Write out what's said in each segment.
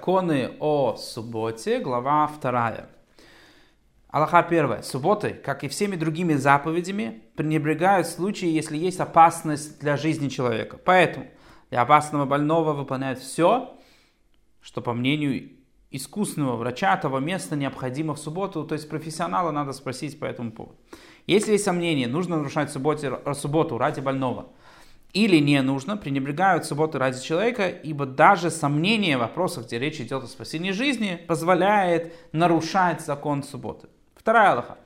Законы о субботе, глава 2. Аллаха 1. Субботы, как и всеми другими заповедями, пренебрегают в случае, если есть опасность для жизни человека. Поэтому для опасного больного выполняют все, что, по мнению искусного врача, того места необходимо в субботу, то есть профессионала надо спросить по этому поводу. Если есть сомнения, нужно нарушать субботу, субботу ради больного – или не нужно, пренебрегают субботу ради человека, ибо даже сомнение в вопросах, где речь идет о спасении жизни, позволяет нарушать закон субботы. Вторая Аллаха.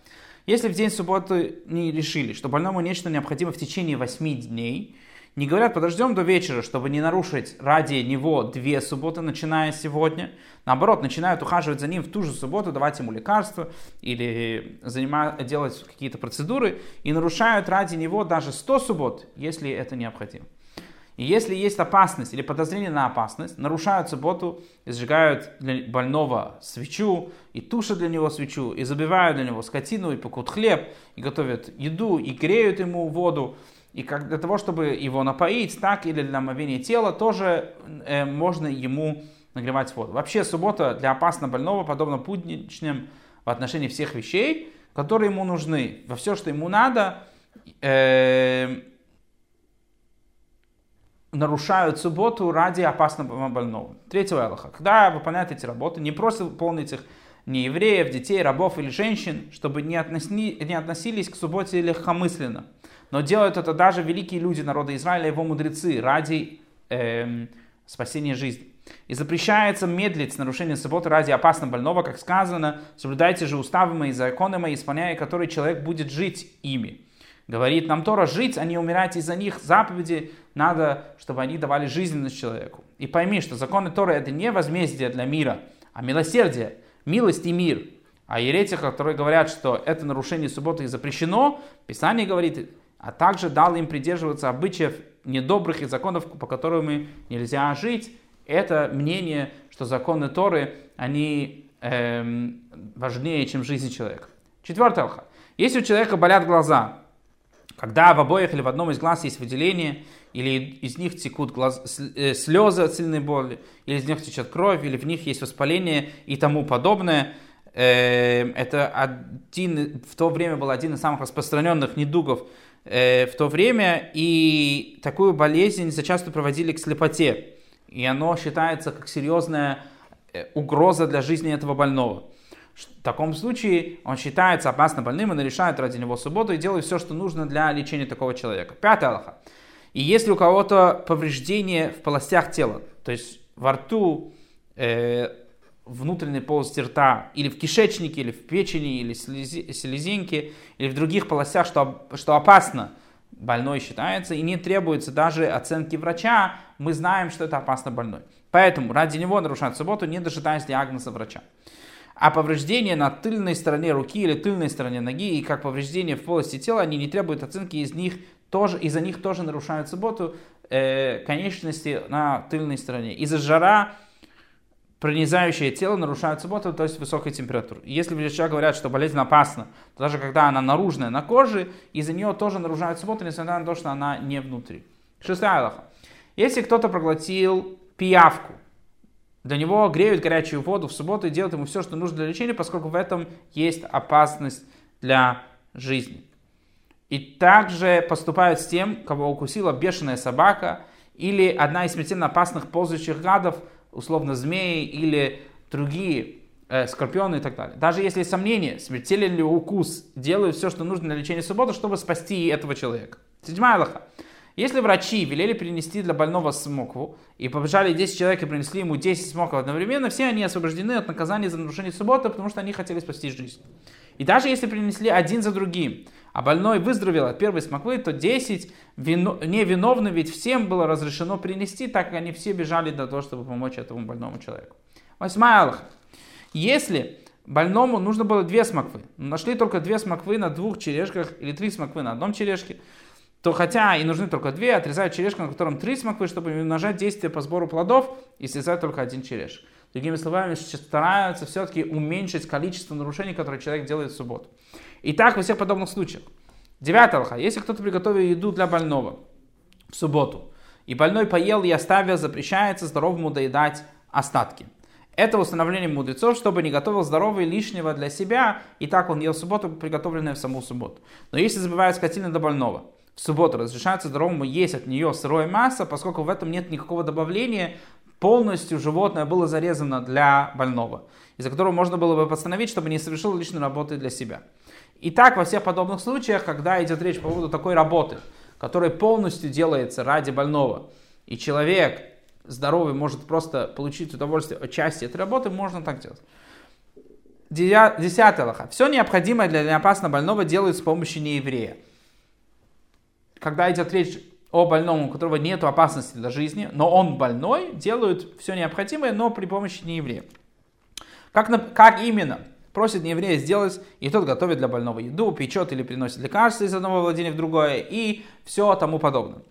Если в день субботы не решили, что больному нечто необходимо в течение восьми дней, не говорят, подождем до вечера, чтобы не нарушить ради него две субботы, начиная сегодня. Наоборот, начинают ухаживать за ним в ту же субботу, давать ему лекарства или занимать, делать какие-то процедуры и нарушают ради него даже 100 суббот, если это необходимо. И если есть опасность или подозрение на опасность, нарушают субботу и сжигают для больного свечу, и тушат для него свечу, и забивают для него скотину, и пекут хлеб, и готовят еду, и греют ему воду, и как для того, чтобы его напоить, так или для омовения тела, тоже э, можно ему нагревать воду. Вообще суббота для опасно больного подобно путничным в отношении всех вещей, которые ему нужны. Во все, что ему надо, э, нарушают субботу ради опасного больного. Третьего Аллаха. Когда выполняют эти работы, не просто выполнить их не евреев, детей, рабов или женщин, чтобы не, относили, не относились к субботе легкомысленно. Но делают это даже великие люди народа Израиля, его мудрецы, ради э, спасения жизни. И запрещается медлить с нарушением субботы ради опасного больного, как сказано, соблюдайте же уставы мои, законы мои, исполняя которые человек будет жить ими. Говорит нам Тора, жить, а не умирать из-за них. Заповеди надо, чтобы они давали жизненность человеку. И пойми, что законы Торы это не возмездие для мира, а милосердие, милость и мир. А еретики, которые говорят, что это нарушение субботы запрещено, Писание говорит, а также дал им придерживаться обычаев недобрых и законов, по которым нельзя жить. Это мнение, что законы Торы, они эм, важнее, чем жизнь человека. Четвертое алха. Если у человека болят глаза, когда в обоих или в одном из глаз есть выделение, или из них текут глаз, э, слезы от сильной боли, или из них течет кровь, или в них есть воспаление и тому подобное, э, это один, в то время был один из самых распространенных недугов Э, в то время, и такую болезнь зачастую проводили к слепоте. И оно считается как серьезная э, угроза для жизни этого больного. В таком случае он считается опасно больным и решает ради него субботу и делает все, что нужно для лечения такого человека. Пятое Аллаха. И если у кого-то повреждение в полостях тела, то есть во рту, э, внутренней полости рта, или в кишечнике, или в печени, или в селезенке, или в других полостях, что, что опасно, больной считается, и не требуется даже оценки врача, мы знаем, что это опасно больной. Поэтому ради него нарушать субботу, не дожидаясь диагноза врача. А повреждения на тыльной стороне руки или тыльной стороне ноги, и как повреждения в полости тела, они не требуют оценки, из них тоже, из-за них тоже нарушают субботу э, конечности на тыльной стороне. Из-за жара пронизающее тело нарушает субботу, то есть высокой температуры. Если врача говорят, что болезнь опасна, то даже когда она наружная на коже, из-за нее тоже нарушает субботу, несмотря на то, что она не внутри. Шестая Аллаха. Если кто-то проглотил пиявку, для него греют горячую воду в субботу и делают ему все, что нужно для лечения, поскольку в этом есть опасность для жизни. И также поступают с тем, кого укусила бешеная собака или одна из смертельно опасных ползающих гадов – условно змеи или другие э, скорпионы и так далее. Даже если есть сомнения, смертелен ли укус, делают все, что нужно для лечения субботы, чтобы спасти этого человека. Седьмая Аллаха. Если врачи велели принести для больного смокву, и побежали 10 человек и принесли ему 10 смоков одновременно, все они освобождены от наказания за нарушение субботы, потому что они хотели спасти жизнь. И даже если принесли один за другим, а больной выздоровел от первой смоквы, то 10 вино, невиновны, ведь всем было разрешено принести, так как они все бежали для того, чтобы помочь этому больному человеку. Восьмая Аллаха. Если больному нужно было две смоквы, нашли только две смоквы на двух черешках или три смоквы на одном черешке, то хотя и нужны только две, отрезают черешку, на котором три смоквы, чтобы умножать действие по сбору плодов и срезать только один черешек. Другими словами, стараются все-таки уменьшить количество нарушений, которые человек делает в субботу. И так во всех подобных случаях. Девятый алха. Если кто-то приготовил еду для больного в субботу, и больной поел и оставил, запрещается здоровому доедать остатки. Это установление мудрецов, чтобы не готовил здоровое лишнего для себя, и так он ел в субботу, приготовленное в саму субботу. Но если забывает скотина до больного, в субботу разрешается здоровому есть от нее сырое мясо, поскольку в этом нет никакого добавления, полностью животное было зарезано для больного, из-за которого можно было бы постановить, чтобы не совершил лишней работы для себя. И так во всех подобных случаях, когда идет речь по поводу такой работы, которая полностью делается ради больного, и человек здоровый может просто получить удовольствие от части этой работы, можно так делать. Десятый лоха. Все необходимое для неопасно больного делают с помощью нееврея. Когда идет речь о больном, у которого нет опасности для жизни, но он больной, делают все необходимое, но при помощи нееврея. Как, как именно? Просит нееврея сделать, и тот готовит для больного еду, печет или приносит лекарства из одного владения в другое, и все тому подобное.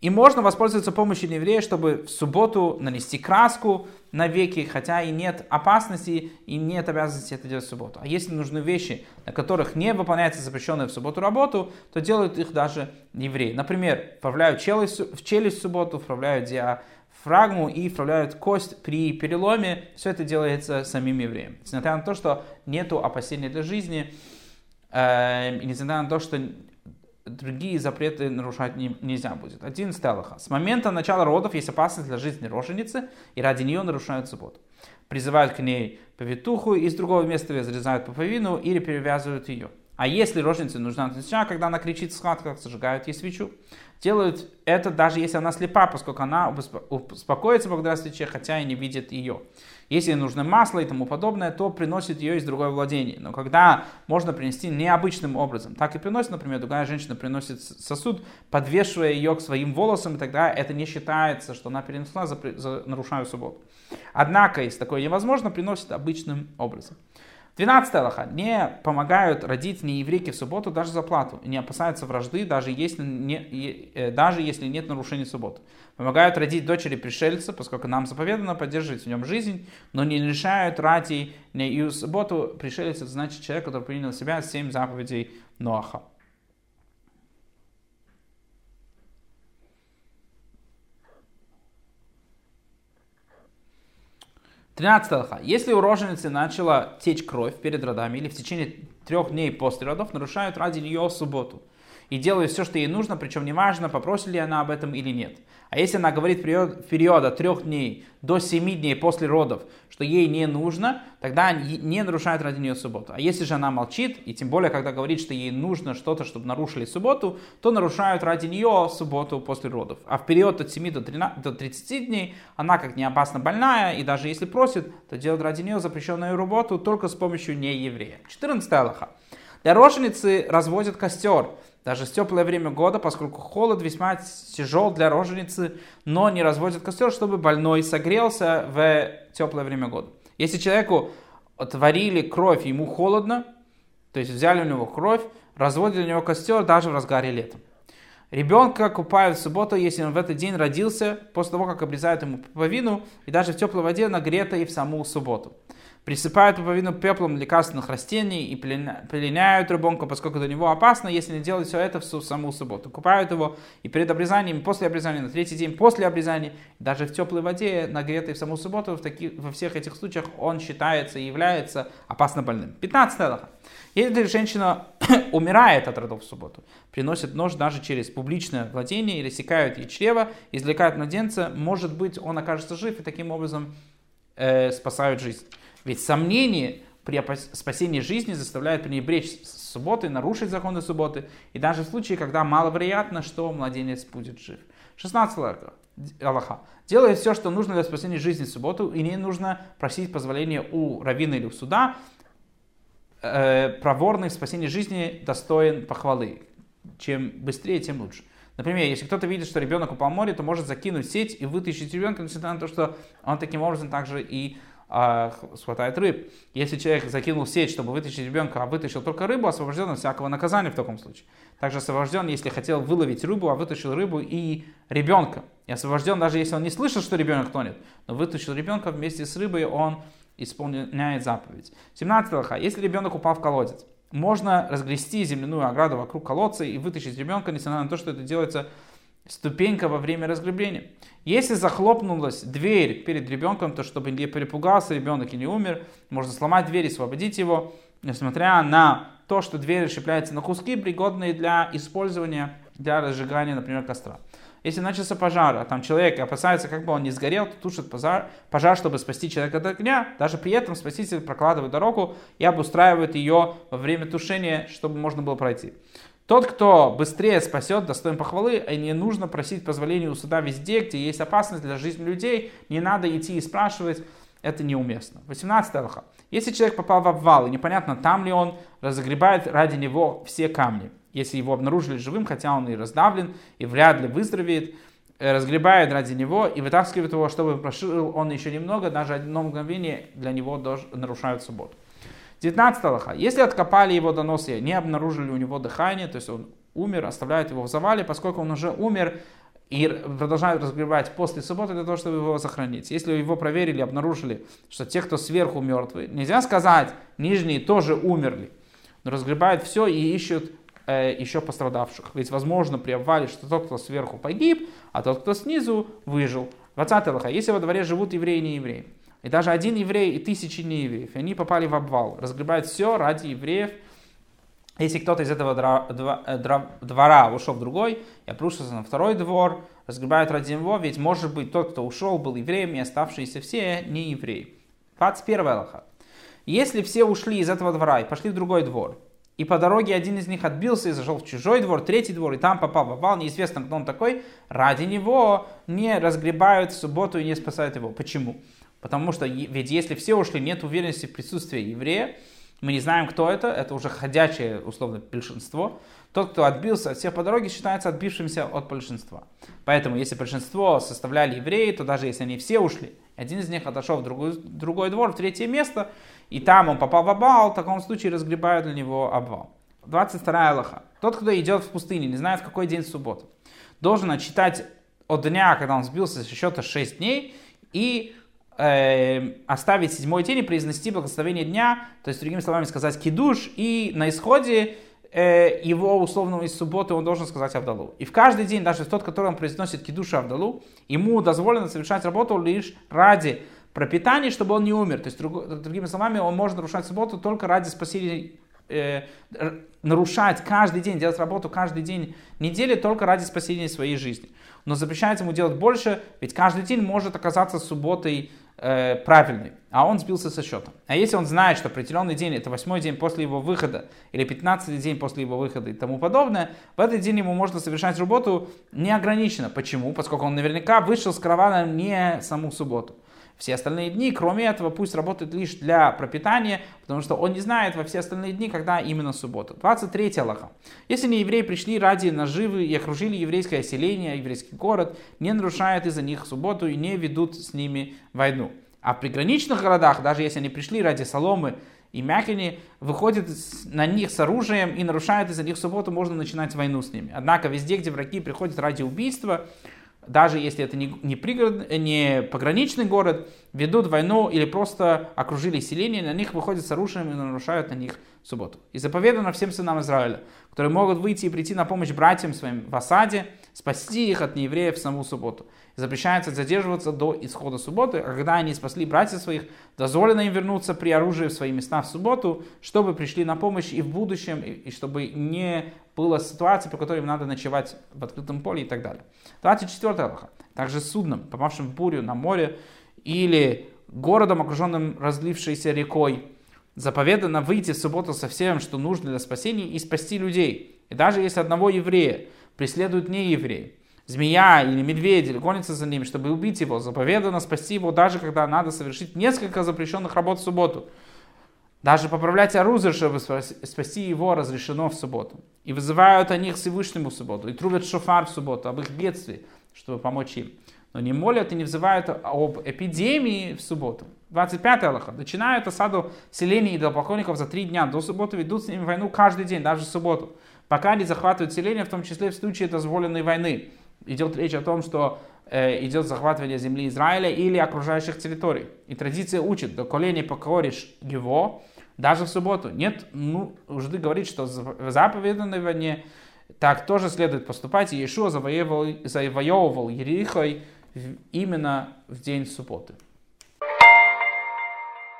И можно воспользоваться помощью еврея, чтобы в субботу нанести краску на веки, хотя и нет опасности, и нет обязанности это делать в субботу. А если нужны вещи, на которых не выполняется запрещенная в субботу работу, то делают их даже евреи. Например, вправляют челюсть, в челюсть в субботу, вправляют диафрагму и вправляют кость при переломе. Все это делается самим евреем. Несмотря на то, что нет опасения для жизни, э, несмотря на то, что другие запреты нарушать не, нельзя будет. Один Аллаха. С момента начала родов есть опасность для жизни роженицы, и ради нее нарушают субботу. Призывают к ней повитуху, и с другого места разрезают пуповину или перевязывают ее. А если роженице нужна свеча, когда она кричит в схватках, зажигают ей свечу. Делают это даже если она слепа, поскольку она успокоится благодаря свече, хотя и не видит ее. Если нужно масло и тому подобное, то приносит ее из другой владения. Но когда можно принести необычным образом, так и приносит, например, другая женщина приносит сосуд, подвешивая ее к своим волосам, и тогда это не считается, что она перенесла, за, за нарушая субботу. Однако, если такое невозможно, приносит обычным образом. 12 Аллаха. Не помогают родить нееврейки в субботу даже за плату. Не опасаются вражды, даже если, не, э, даже если нет нарушений субботы. Помогают родить дочери пришельца, поскольку нам заповедано поддерживать в нем жизнь, но не лишают ради в субботу пришелец, это значит человек, который принял себя семь заповедей Ноаха. 13 алха. Если у роженицы начала течь кровь перед родами или в течение трех дней после родов, нарушают ради нее субботу и делают все, что ей нужно, причем неважно, попросит ли она об этом или нет. А если она говорит в период, период от трех дней до семи дней после родов, что ей не нужно, тогда не нарушает ради нее субботу. А если же она молчит, и тем более, когда говорит, что ей нужно что-то, чтобы нарушили субботу, то нарушают ради нее субботу после родов. А в период от 7 до, 13, до 30 дней она как не опасно больная, и даже если просит, то делает ради нее запрещенную работу только с помощью нееврея. 14 Аллаха. Для роженицы разводят костер, даже в теплое время года, поскольку холод весьма тяжел для роженицы, но не разводят костер, чтобы больной согрелся в теплое время года. Если человеку отварили кровь, ему холодно, то есть взяли у него кровь, разводили у него костер даже в разгаре лета. Ребенка купают в субботу, если он в этот день родился, после того, как обрезают ему пуповину, и даже в теплой воде нагрето и в саму субботу присыпают пуповину пеплом лекарственных растений и пленяют ребенка, поскольку для него опасно, если не делать все это в саму субботу. Купают его и перед обрезанием, и после обрезания, на третий день после обрезания, даже в теплой воде, нагретой в саму субботу, в таки, во всех этих случаях он считается и является опасно больным. 15 Аллаха. Если женщина умирает от родов в субботу, приносит нож даже через публичное владение или секают ей чрево, извлекают младенца, может быть, он окажется жив и таким образом э, спасают жизнь. Ведь сомнение при спасении жизни заставляет пренебречь субботы, нарушить законы субботы, и даже в случае, когда маловероятно, что младенец будет жив. 16 Аллаха. Делает все, что нужно для спасения жизни в субботу, и не нужно просить позволения у раввина или у суда. Э, проворный в спасении жизни достоин похвалы. Чем быстрее, тем лучше. Например, если кто-то видит, что ребенок упал в море, то может закинуть сеть и вытащить ребенка, несмотря на то, что он таким образом также и а, хватает рыб. Если человек закинул сеть, чтобы вытащить ребенка, а вытащил только рыбу, освобожден от всякого наказания в таком случае. Также освобожден, если хотел выловить рыбу, а вытащил рыбу и ребенка. И освобожден, даже если он не слышал, что ребенок тонет, но вытащил ребенка вместе с рыбой, он исполняет заповедь. 17 лоха. Если ребенок упал в колодец, можно разгрести земляную ограду вокруг колодца и вытащить ребенка, несмотря на то, что это делается ступенька во время разграбления. Если захлопнулась дверь перед ребенком, то чтобы не перепугался ребенок и не умер, можно сломать дверь и освободить его, несмотря на то, что дверь расщепляется на куски, пригодные для использования для разжигания, например, костра. Если начался пожар, а там человек опасается, как бы он не сгорел, то тушит пожар, пожар, чтобы спасти человека от огня. Даже при этом спаситель прокладывает дорогу и обустраивает ее во время тушения, чтобы можно было пройти. Тот, кто быстрее спасет, достоин похвалы, и не нужно просить позволения у суда везде, где есть опасность для жизни людей. Не надо идти и спрашивать, это неуместно. 18 алха. Если человек попал в обвал, и непонятно, там ли он, разогребает ради него все камни если его обнаружили живым, хотя он и раздавлен, и вряд ли выздоровеет, э, разгребает ради него и вытаскивает его, чтобы прошил он еще немного, даже одно мгновение для него нарушают субботу. 19 Аллаха. Если откопали его доносы, не обнаружили у него дыхание, то есть он умер, оставляют его в завале, поскольку он уже умер и продолжают разгребать после субботы для того, чтобы его сохранить. Если его проверили, обнаружили, что те, кто сверху мертвые, нельзя сказать, нижние тоже умерли, но разгребают все и ищут э, еще пострадавших. Ведь возможно при обвале, что тот, кто сверху погиб, а тот, кто снизу, выжил. 20 лоха. Если во дворе живут евреи и неевреи, и даже один еврей и тысячи неевреев, и они попали в обвал, разгребают все ради евреев, если кто-то из этого э, двора ушел в другой и обрушился на второй двор, разгребают ради него, ведь может быть тот, кто ушел, был евреем, и оставшиеся все не евреи. 21 лоха. Если все ушли из этого двора и пошли в другой двор, и по дороге один из них отбился и зашел в чужой двор, третий двор, и там попал в обвал, неизвестно, кто он такой, ради него не разгребают в субботу и не спасают его. Почему? Потому что ведь если все ушли, нет уверенности в присутствии еврея, мы не знаем, кто это, это уже ходячее, условно, большинство. Тот, кто отбился от всех по дороге, считается отбившимся от большинства. Поэтому, если большинство составляли евреи, то даже если они все ушли, один из них отошел в другой, другой двор, в третье место, и там он попал в обвал, в таком случае разгребают для него обвал. 22 Аллаха. Тот, кто идет в пустыне, не знает, в какой день суббота, должен отчитать от дня, когда он сбился со счета 6 дней, и э, оставить седьмой день и произнести благословение дня, то есть, другими словами, сказать кидуш, и на исходе э, его условного из субботы он должен сказать Авдалу. И в каждый день, даже в тот, который он произносит кидуш Авдалу, ему дозволено совершать работу лишь ради пропитание, чтобы он не умер. То есть, другими словами, он может нарушать субботу только ради спасения, э, нарушать каждый день, делать работу каждый день недели только ради спасения своей жизни. Но запрещается ему делать больше, ведь каждый день может оказаться субботой э, правильной, а он сбился со счета. А если он знает, что определенный день это восьмой день после его выхода или пятнадцатый день после его выхода и тому подобное, в этот день ему можно совершать работу неограниченно. Почему? Поскольку он наверняка вышел с каравана не саму субботу. Все остальные дни, кроме этого, пусть работают лишь для пропитания, потому что он не знает во все остальные дни, когда именно суббота. 23 Аллаха. Если не евреи пришли ради наживы и окружили еврейское селение, еврейский город, не нарушают из-за них субботу и не ведут с ними войну. А в приграничных городах, даже если они пришли ради соломы и мякини, выходят на них с оружием и нарушают из-за них субботу, можно начинать войну с ними. Однако везде, где враги приходят ради убийства, даже если это не, не, пригород, не пограничный город, ведут войну или просто окружили селение, на них выходят с оружием и нарушают на них субботу. И заповедано всем сынам Израиля, которые могут выйти и прийти на помощь братьям своим в осаде, спасти их от неевреев в саму субботу. И запрещается задерживаться до исхода субботы, а когда они спасли братьев своих, дозволено им вернуться при оружии в свои места в субботу, чтобы пришли на помощь и в будущем, и, и чтобы не была ситуация, по которой им надо ночевать в открытом поле и так далее. 24 Аллаха. Также судном, попавшим в бурю на море, или городом, окруженным разлившейся рекой, заповедано выйти в субботу со всем, что нужно для спасения, и спасти людей. И даже если одного еврея преследуют не евреи, змея или медведь, или гонится за ним, чтобы убить его, заповедано спасти его, даже когда надо совершить несколько запрещенных работ в субботу. Даже поправлять оружие, чтобы спасти его, разрешено в субботу. И вызывают они к Всевышнему в субботу, и трубят шофар в субботу об их бедствии, чтобы помочь им. Но не молят и не взывают об эпидемии в субботу. 25 Аллаха. Начинают осаду селений и идолопоклонников за три дня. До субботы ведут с ними войну каждый день, даже в субботу. Пока они захватывают селение, в том числе в случае дозволенной войны. Идет речь о том, что э, идет захватывание земли Израиля или окружающих территорий. И традиция учит, до колени покоришь его, даже в субботу. Нет ну, нужды говорить, что войне Так тоже следует поступать. И Иешуа завоевывал, завоевывал Ерихой именно в день субботы.